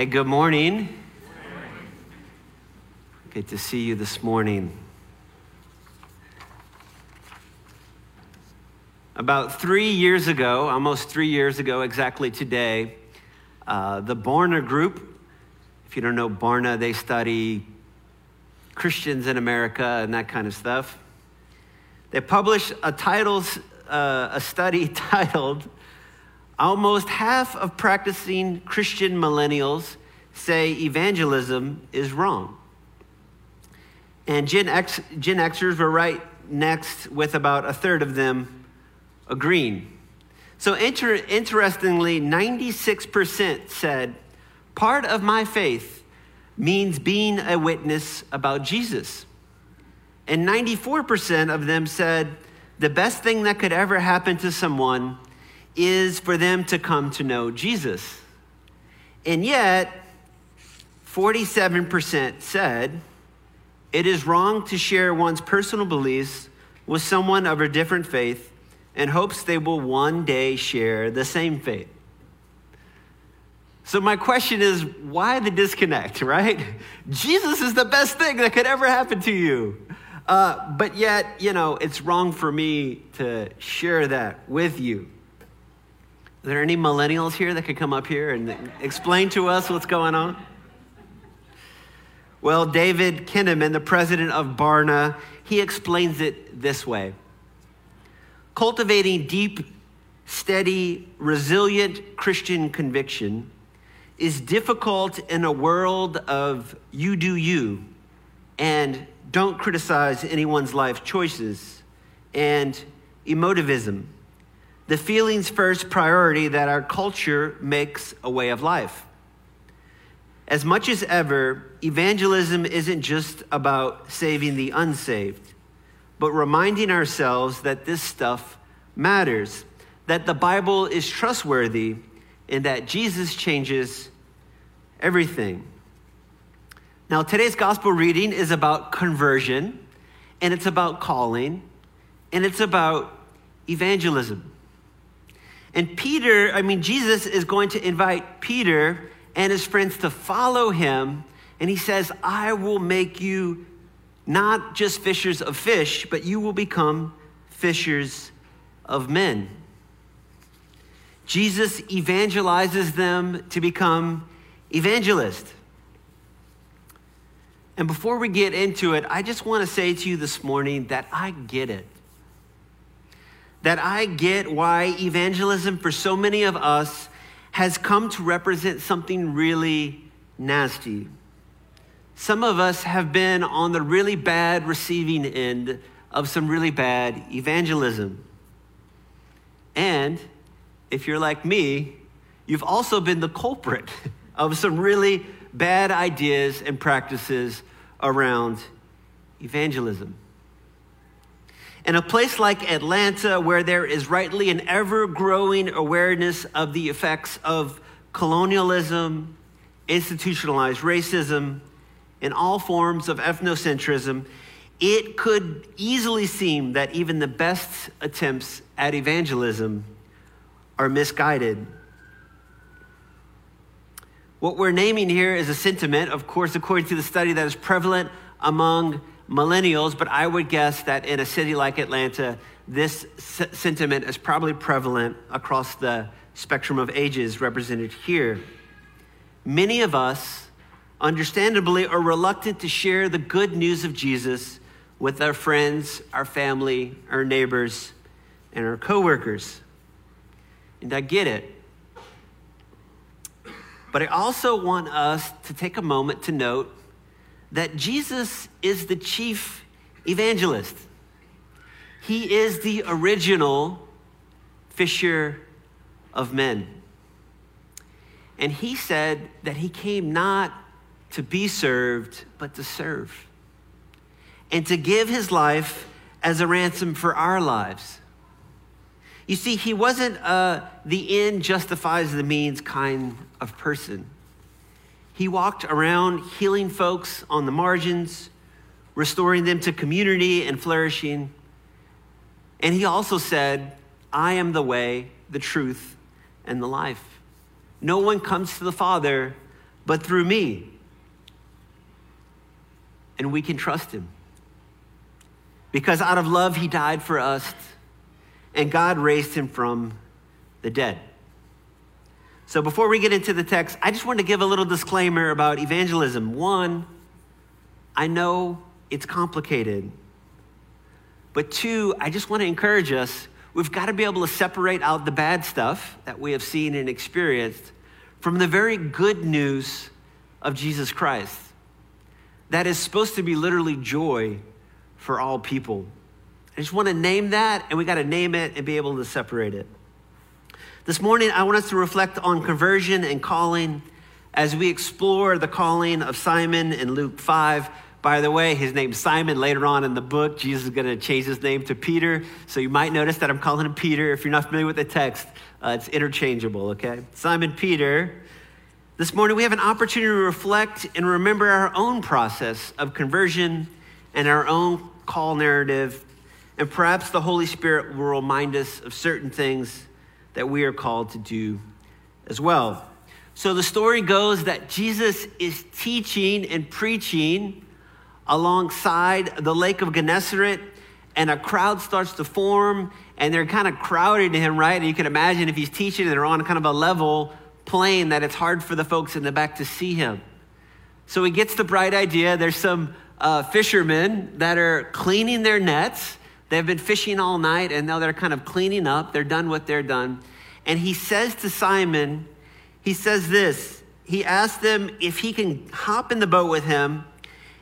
Hey, good morning. Good to see you this morning. About three years ago, almost three years ago exactly today, uh, the Barna Group, if you don't know Barna, they study Christians in America and that kind of stuff. They published a, titles, uh, a study titled Almost half of practicing Christian millennials say evangelism is wrong. And Gen, X, Gen Xers were right next, with about a third of them agreeing. So, inter, interestingly, 96% said, Part of my faith means being a witness about Jesus. And 94% of them said, The best thing that could ever happen to someone is for them to come to know Jesus. And yet, 47% said it is wrong to share one's personal beliefs with someone of a different faith and hopes they will one day share the same faith. So, my question is why the disconnect, right? Jesus is the best thing that could ever happen to you. Uh, but yet, you know, it's wrong for me to share that with you. Are there any millennials here that could come up here and explain to us what's going on? Well, David Kinnaman, the president of Barna, he explains it this way Cultivating deep, steady, resilient Christian conviction is difficult in a world of you do you and don't criticize anyone's life choices and emotivism the feelings first priority that our culture makes a way of life. As much as ever, evangelism isn't just about saving the unsaved, but reminding ourselves that this stuff matters, that the Bible is trustworthy, and that Jesus changes everything. Now, today's gospel reading is about conversion, and it's about calling, and it's about evangelism. And Peter, I mean, Jesus is going to invite Peter and his friends to follow him. And he says, I will make you not just fishers of fish, but you will become fishers of men. Jesus evangelizes them to become evangelists. And before we get into it, I just want to say to you this morning that I get it that I get why evangelism for so many of us has come to represent something really nasty. Some of us have been on the really bad receiving end of some really bad evangelism. And if you're like me, you've also been the culprit of some really bad ideas and practices around evangelism. In a place like Atlanta, where there is rightly an ever growing awareness of the effects of colonialism, institutionalized racism, and all forms of ethnocentrism, it could easily seem that even the best attempts at evangelism are misguided. What we're naming here is a sentiment, of course, according to the study that is prevalent among millennials, but I would guess that in a city like Atlanta, this sentiment is probably prevalent across the spectrum of ages represented here. Many of us, understandably, are reluctant to share the good news of Jesus with our friends, our family, our neighbors, and our coworkers. And I get it. But I also want us to take a moment to note that Jesus is the chief evangelist. He is the original fisher of men. And he said that he came not to be served, but to serve, and to give his life as a ransom for our lives. You see, he wasn't a the end justifies the means kind of person. He walked around healing folks on the margins, restoring them to community and flourishing. And he also said, I am the way, the truth, and the life. No one comes to the Father but through me. And we can trust him. Because out of love, he died for us, and God raised him from the dead. So before we get into the text, I just want to give a little disclaimer about evangelism. One, I know it's complicated. But two, I just want to encourage us we've got to be able to separate out the bad stuff that we have seen and experienced from the very good news of Jesus Christ. That is supposed to be literally joy for all people. I just want to name that, and we got to name it and be able to separate it. This morning, I want us to reflect on conversion and calling as we explore the calling of Simon in Luke 5. By the way, his name's Simon. Later on in the book, Jesus is going to change his name to Peter. So you might notice that I'm calling him Peter. If you're not familiar with the text, uh, it's interchangeable, okay? Simon Peter. This morning, we have an opportunity to reflect and remember our own process of conversion and our own call narrative. And perhaps the Holy Spirit will remind us of certain things that we are called to do as well. So the story goes that Jesus is teaching and preaching alongside the lake of Gennesaret, and a crowd starts to form, and they're kind of crowded to him, right? And you can imagine if he's teaching, and they're on kind of a level plane that it's hard for the folks in the back to see him. So he gets the bright idea. There's some uh, fishermen that are cleaning their nets They've been fishing all night and now they're kind of cleaning up. They're done what they're done. And he says to Simon, he says this. He asks them if he can hop in the boat with him.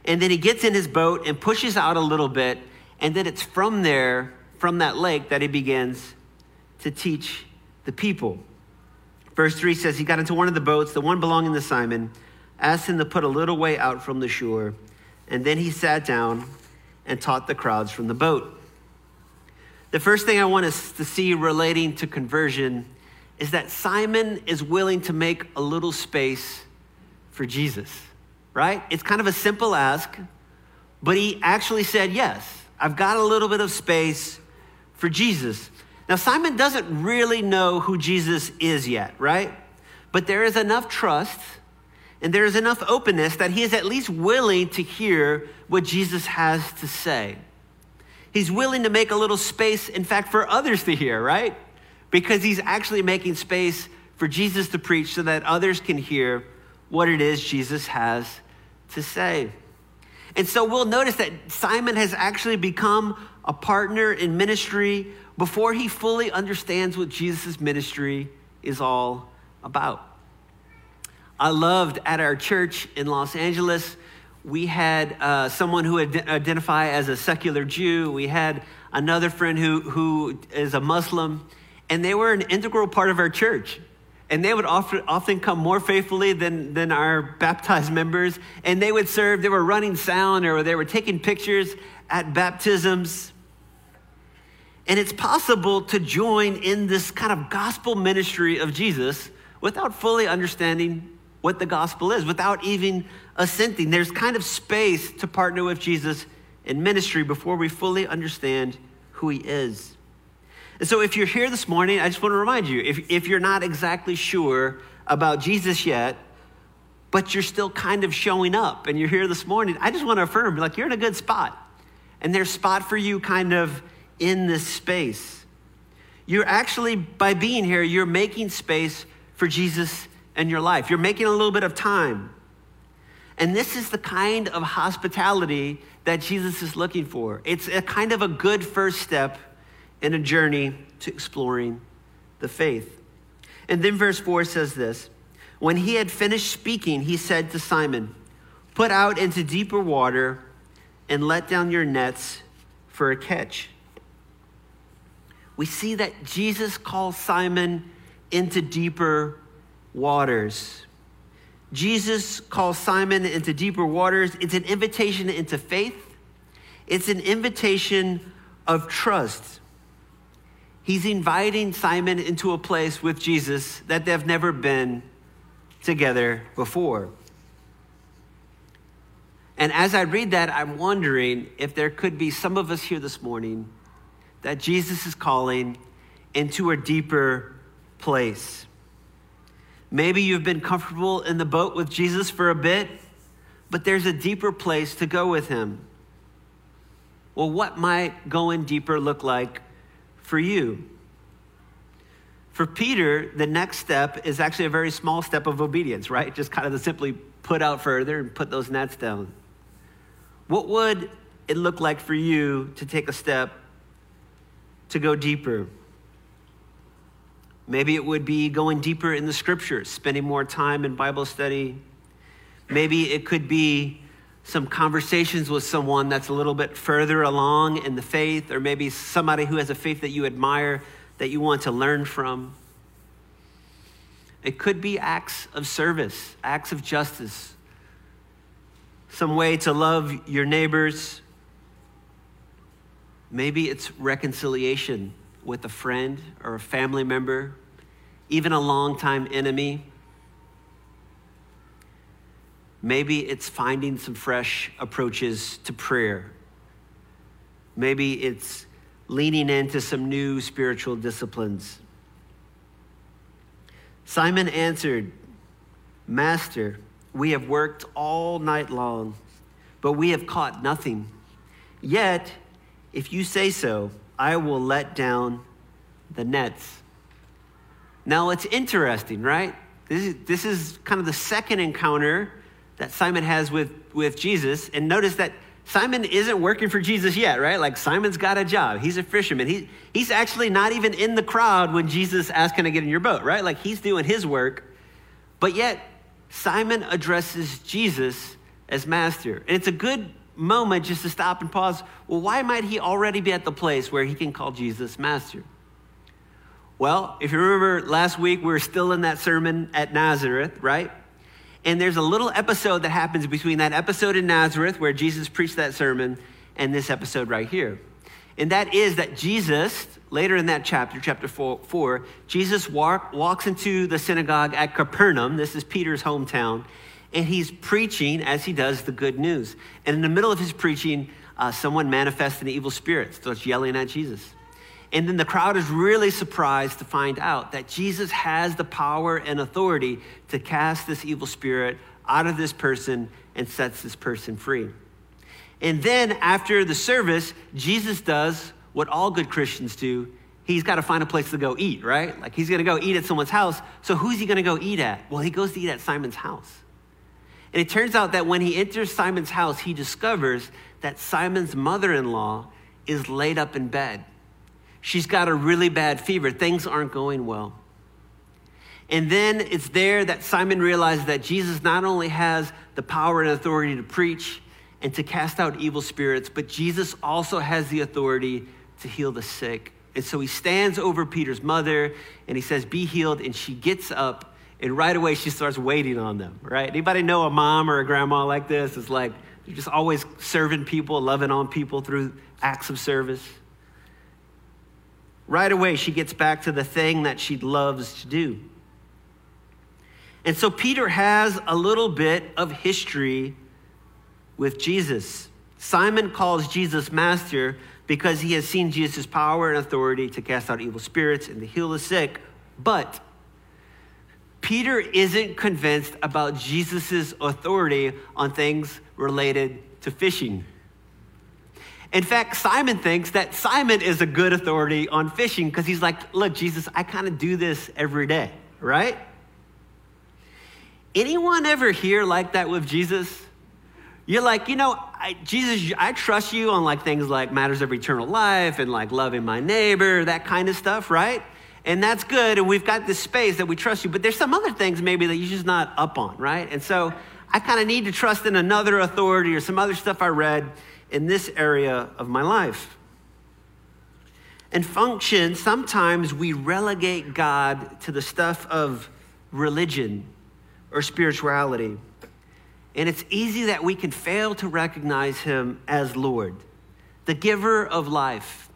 And then he gets in his boat and pushes out a little bit. And then it's from there, from that lake, that he begins to teach the people. Verse 3 says, He got into one of the boats, the one belonging to Simon, asked him to put a little way out from the shore. And then he sat down and taught the crowds from the boat. The first thing I want us to see relating to conversion is that Simon is willing to make a little space for Jesus, right? It's kind of a simple ask, but he actually said, Yes, I've got a little bit of space for Jesus. Now, Simon doesn't really know who Jesus is yet, right? But there is enough trust and there is enough openness that he is at least willing to hear what Jesus has to say. He's willing to make a little space, in fact, for others to hear, right? Because he's actually making space for Jesus to preach so that others can hear what it is Jesus has to say. And so we'll notice that Simon has actually become a partner in ministry before he fully understands what Jesus' ministry is all about. I loved at our church in Los Angeles we had uh, someone who would identify as a secular Jew. We had another friend who, who is a Muslim, and they were an integral part of our church. And they would often, often come more faithfully than, than our baptized members. And they would serve, they were running sound or they were taking pictures at baptisms. And it's possible to join in this kind of gospel ministry of Jesus without fully understanding what the gospel is, without even assenting. There's kind of space to partner with Jesus in ministry before we fully understand who he is. And so, if you're here this morning, I just want to remind you if, if you're not exactly sure about Jesus yet, but you're still kind of showing up and you're here this morning, I just want to affirm like, you're in a good spot. And there's spot for you kind of in this space. You're actually, by being here, you're making space for Jesus in your life. You're making a little bit of time. And this is the kind of hospitality that Jesus is looking for. It's a kind of a good first step in a journey to exploring the faith. And then verse 4 says this When he had finished speaking, he said to Simon, Put out into deeper water and let down your nets for a catch. We see that Jesus calls Simon into deeper waters. Jesus calls Simon into deeper waters. It's an invitation into faith, it's an invitation of trust. He's inviting Simon into a place with Jesus that they've never been together before. And as I read that, I'm wondering if there could be some of us here this morning that Jesus is calling into a deeper place. Maybe you've been comfortable in the boat with Jesus for a bit, but there's a deeper place to go with him. Well, what might going deeper look like for you? For Peter, the next step is actually a very small step of obedience, right? Just kind of to simply put out further and put those nets down. What would it look like for you to take a step to go deeper? Maybe it would be going deeper in the scriptures, spending more time in Bible study. Maybe it could be some conversations with someone that's a little bit further along in the faith, or maybe somebody who has a faith that you admire that you want to learn from. It could be acts of service, acts of justice, some way to love your neighbors. Maybe it's reconciliation with a friend or a family member, even a longtime enemy. Maybe it's finding some fresh approaches to prayer. Maybe it's leaning into some new spiritual disciplines. Simon answered, Master, we have worked all night long, but we have caught nothing. Yet, if you say so, I will let down the nets. Now, it's interesting, right? This is, this is kind of the second encounter that Simon has with, with Jesus. And notice that Simon isn't working for Jesus yet, right? Like Simon's got a job. He's a fisherman. He, he's actually not even in the crowd when Jesus asks, Can I get in your boat, right? Like he's doing his work. But yet, Simon addresses Jesus as master. And it's a good moment just to stop and pause. Well, why might he already be at the place where he can call Jesus master? Well, if you remember last week, we were still in that sermon at Nazareth, right? And there's a little episode that happens between that episode in Nazareth where Jesus preached that sermon and this episode right here. And that is that Jesus, later in that chapter, chapter four, four Jesus walk, walks into the synagogue at Capernaum. This is Peter's hometown. And he's preaching, as he does, the good news. And in the middle of his preaching, uh, someone manifests an evil spirit, starts yelling at Jesus. And then the crowd is really surprised to find out that Jesus has the power and authority to cast this evil spirit out of this person and sets this person free. And then after the service, Jesus does what all good Christians do. He's got to find a place to go eat, right? Like he's going to go eat at someone's house. So who's he going to go eat at? Well, he goes to eat at Simon's house. And it turns out that when he enters Simon's house, he discovers that Simon's mother in law is laid up in bed. She's got a really bad fever. Things aren't going well. And then it's there that Simon realizes that Jesus not only has the power and authority to preach and to cast out evil spirits, but Jesus also has the authority to heal the sick. And so he stands over Peter's mother and he says, Be healed. And she gets up and right away she starts waiting on them, right? Anybody know a mom or a grandma like this? It's like they're just always serving people, loving on people through acts of service. Right away, she gets back to the thing that she loves to do. And so Peter has a little bit of history with Jesus. Simon calls Jesus master because he has seen Jesus' power and authority to cast out evil spirits and to heal the sick. But Peter isn't convinced about Jesus' authority on things related to fishing. In fact, Simon thinks that Simon is a good authority on fishing because he's like, look, Jesus, I kind of do this every day, right? Anyone ever here like that with Jesus? You're like, you know, I, Jesus, I trust you on like things like matters of eternal life and like loving my neighbor, that kind of stuff, right? And that's good. And we've got this space that we trust you, but there's some other things maybe that you're just not up on, right? And so I kind of need to trust in another authority or some other stuff I read in this area of my life. And function, sometimes we relegate God to the stuff of religion or spirituality. And it's easy that we can fail to recognize Him as Lord, the giver of life,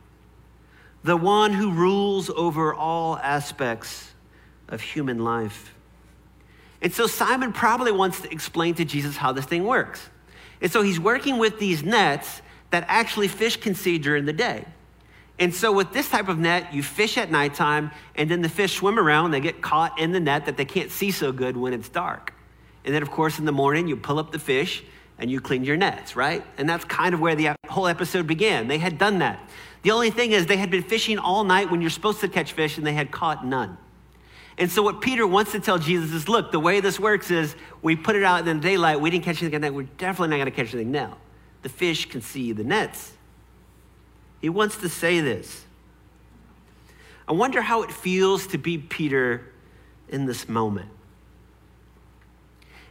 the one who rules over all aspects of human life. And so Simon probably wants to explain to Jesus how this thing works. And so he's working with these nets that actually fish can see during the day. And so, with this type of net, you fish at nighttime, and then the fish swim around. They get caught in the net that they can't see so good when it's dark. And then, of course, in the morning, you pull up the fish and you clean your nets, right? And that's kind of where the whole episode began. They had done that. The only thing is, they had been fishing all night when you're supposed to catch fish, and they had caught none. And so, what Peter wants to tell Jesus is look, the way this works is we put it out in the daylight, we didn't catch anything at night, we're definitely not going to catch anything now. The fish can see the nets. He wants to say this. I wonder how it feels to be Peter in this moment.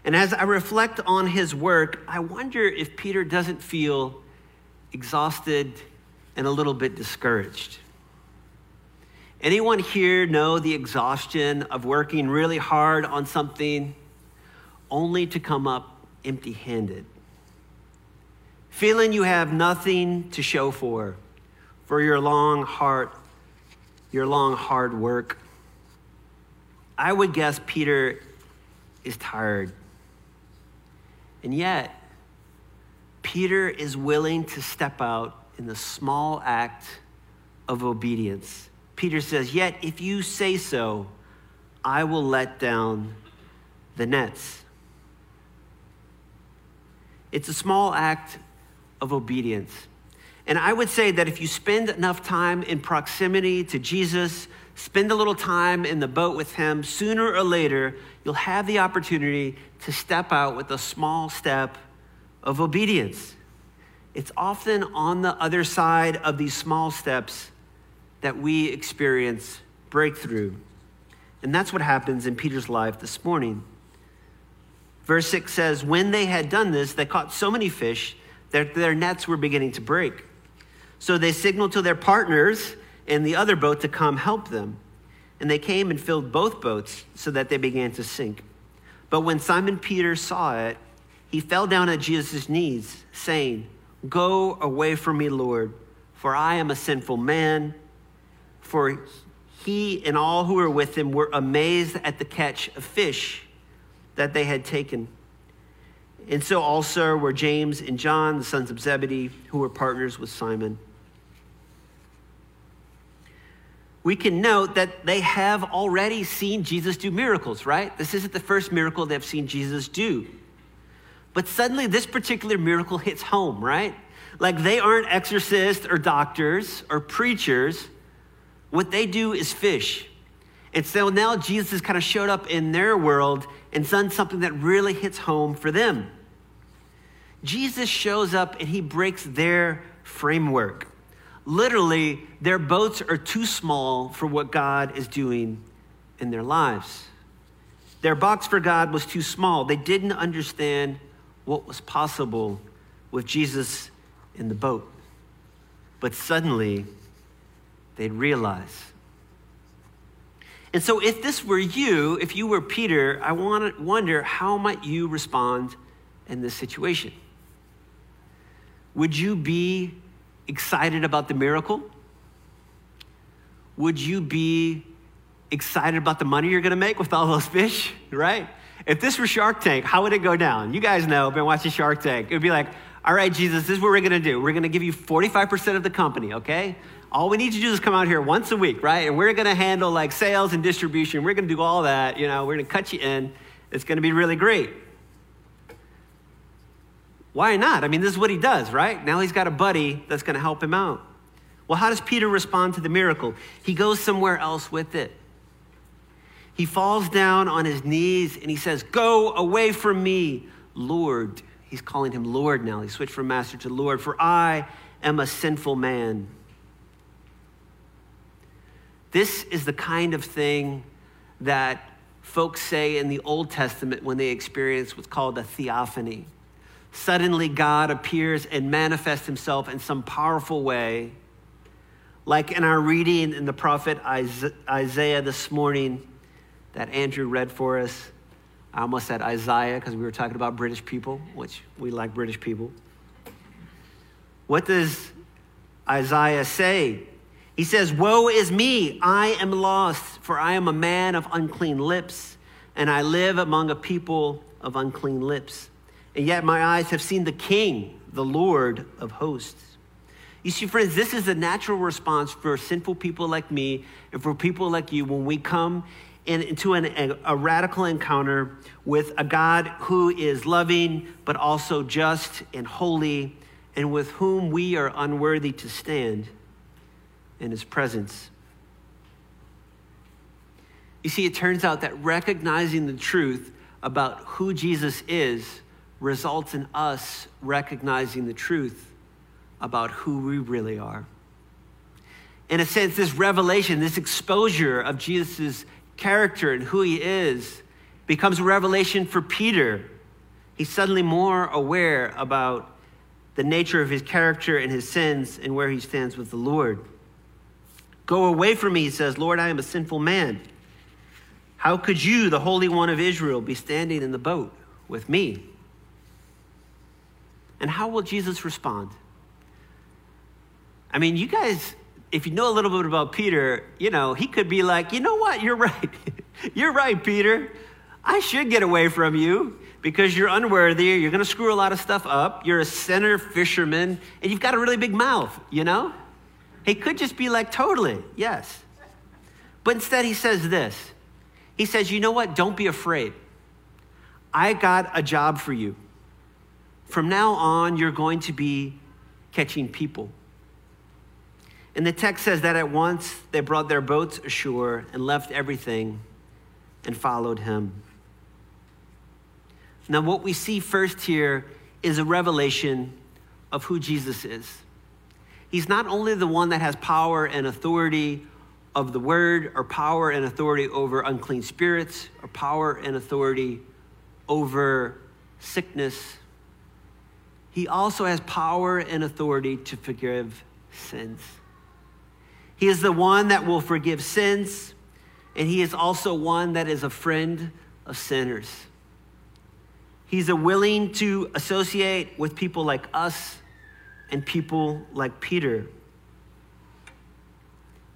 And as I reflect on his work, I wonder if Peter doesn't feel exhausted and a little bit discouraged. Anyone here know the exhaustion of working really hard on something only to come up empty handed? Feeling you have nothing to show for, for your long, hard, your long, hard work. I would guess Peter is tired. And yet, Peter is willing to step out in the small act of obedience Peter says, Yet if you say so, I will let down the nets. It's a small act of obedience. And I would say that if you spend enough time in proximity to Jesus, spend a little time in the boat with him, sooner or later, you'll have the opportunity to step out with a small step of obedience. It's often on the other side of these small steps that we experience breakthrough. And that's what happens in Peter's life this morning. Verse 6 says, When they had done this, they caught so many fish that their nets were beginning to break. So they signaled to their partners in the other boat to come help them. And they came and filled both boats so that they began to sink. But when Simon Peter saw it, he fell down at Jesus' knees, saying, Go away from me, Lord, for I am a sinful man for he and all who were with him were amazed at the catch of fish that they had taken. And so also were James and John, the sons of Zebedee, who were partners with Simon. We can note that they have already seen Jesus do miracles, right? This isn't the first miracle they've seen Jesus do. But suddenly, this particular miracle hits home, right? Like they aren't exorcists or doctors or preachers what they do is fish. And so now Jesus has kind of showed up in their world and done something that really hits home for them. Jesus shows up and he breaks their framework. Literally, their boats are too small for what God is doing in their lives. Their box for God was too small. They didn't understand what was possible with Jesus in the boat. But suddenly, they'd realize. And so, if this were you, if you were Peter, I want to wonder how might you respond in this situation? Would you be excited about the miracle? Would you be excited about the money you're going to make with all those fish, right? If this were Shark Tank, how would it go down? You guys know, been watching Shark Tank. It would be like, all right, Jesus, this is what we're going to do. We're going to give you 45% of the company, okay? all we need you to do is come out here once a week, right? And we're going to handle like sales and distribution. We're going to do all that. You know, we're going to cut you in. It's going to be really great. Why not? I mean, this is what he does, right? Now he's got a buddy that's going to help him out. Well, how does Peter respond to the miracle? He goes somewhere else with it. He falls down on his knees and he says, Go away from me, Lord. He's calling him Lord now. He switched from master to Lord, for I am a sinful man. This is the kind of thing that folks say in the Old Testament when they experience what's called a theophany. Suddenly, God appears and manifests himself in some powerful way. Like in our reading in the prophet Isaiah this morning that Andrew read for us. I almost said Isaiah because we were talking about British people, which we like British people. What does Isaiah say? He says, Woe is me, I am lost, for I am a man of unclean lips, and I live among a people of unclean lips. And yet my eyes have seen the King, the Lord of hosts. You see, friends, this is a natural response for sinful people like me and for people like you when we come into an, a, a radical encounter with a God who is loving, but also just and holy, and with whom we are unworthy to stand in his presence. You see, it turns out that recognizing the truth about who Jesus is results in us recognizing the truth about who we really are. In a sense, this revelation, this exposure of Jesus' character and who he is becomes a revelation for Peter. He's suddenly more aware about the nature of his character and his sins and where he stands with the Lord. Go away from me, he says, Lord, I am a sinful man. How could you, the Holy One of Israel, be standing in the boat with me? And how will Jesus respond? I mean, you guys, if you know a little bit about Peter, you know, he could be like, you know what, you're right. you're right, Peter. I should get away from you because you're unworthy. You're going to screw a lot of stuff up. You're a sinner fisherman, and you've got a really big mouth, you know? He could just be like, totally, yes. But instead, he says this He says, you know what? Don't be afraid. I got a job for you. From now on, you're going to be catching people. And the text says that at once they brought their boats ashore and left everything and followed him. Now, what we see first here is a revelation of who Jesus is. He's not only the one that has power and authority of the word, or power and authority over unclean spirits, or power and authority over sickness, he also has power and authority to forgive sins. He is the one that will forgive sins, and he is also one that is a friend of sinners. He's a willing to associate with people like us and people like Peter.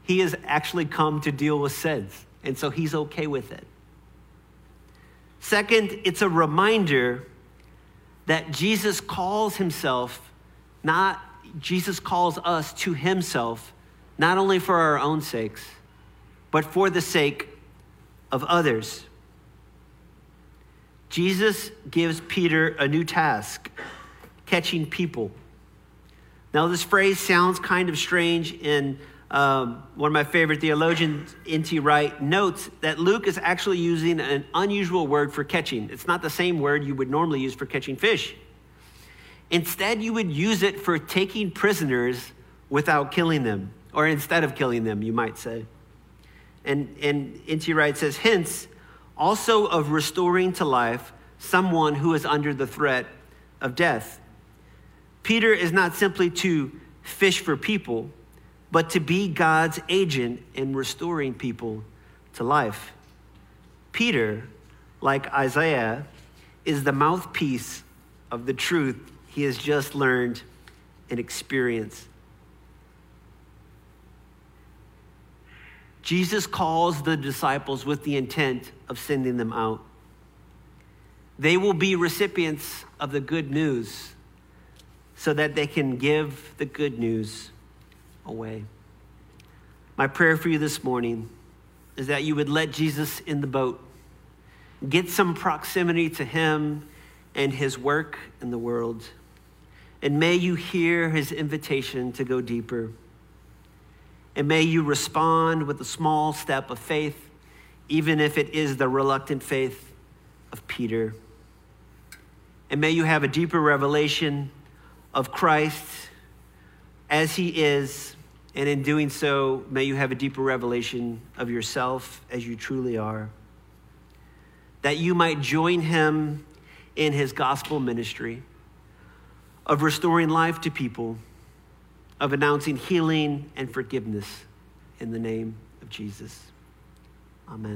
He has actually come to deal with sins, and so he's okay with it. Second, it's a reminder that Jesus calls himself, not Jesus calls us to himself, not only for our own sakes, but for the sake of others. Jesus gives Peter a new task catching people. Now, this phrase sounds kind of strange and um, one of my favorite theologians, N.T. Wright, notes that Luke is actually using an unusual word for catching. It's not the same word you would normally use for catching fish. Instead, you would use it for taking prisoners without killing them, or instead of killing them, you might say. And, and N.T. Wright says, hence, also of restoring to life someone who is under the threat of death. Peter is not simply to fish for people but to be God's agent in restoring people to life. Peter, like Isaiah, is the mouthpiece of the truth he has just learned and experienced. Jesus calls the disciples with the intent of sending them out. They will be recipients of the good news so that they can give the good news away. My prayer for you this morning is that you would let Jesus in the boat, get some proximity to him and his work in the world. And may you hear his invitation to go deeper. And may you respond with a small step of faith, even if it is the reluctant faith of Peter. And may you have a deeper revelation of Christ as he is and in doing so, may you have a deeper revelation of yourself as you truly are. That you might join him in his gospel ministry of restoring life to people, of announcing healing and forgiveness in the name of Jesus. Amen.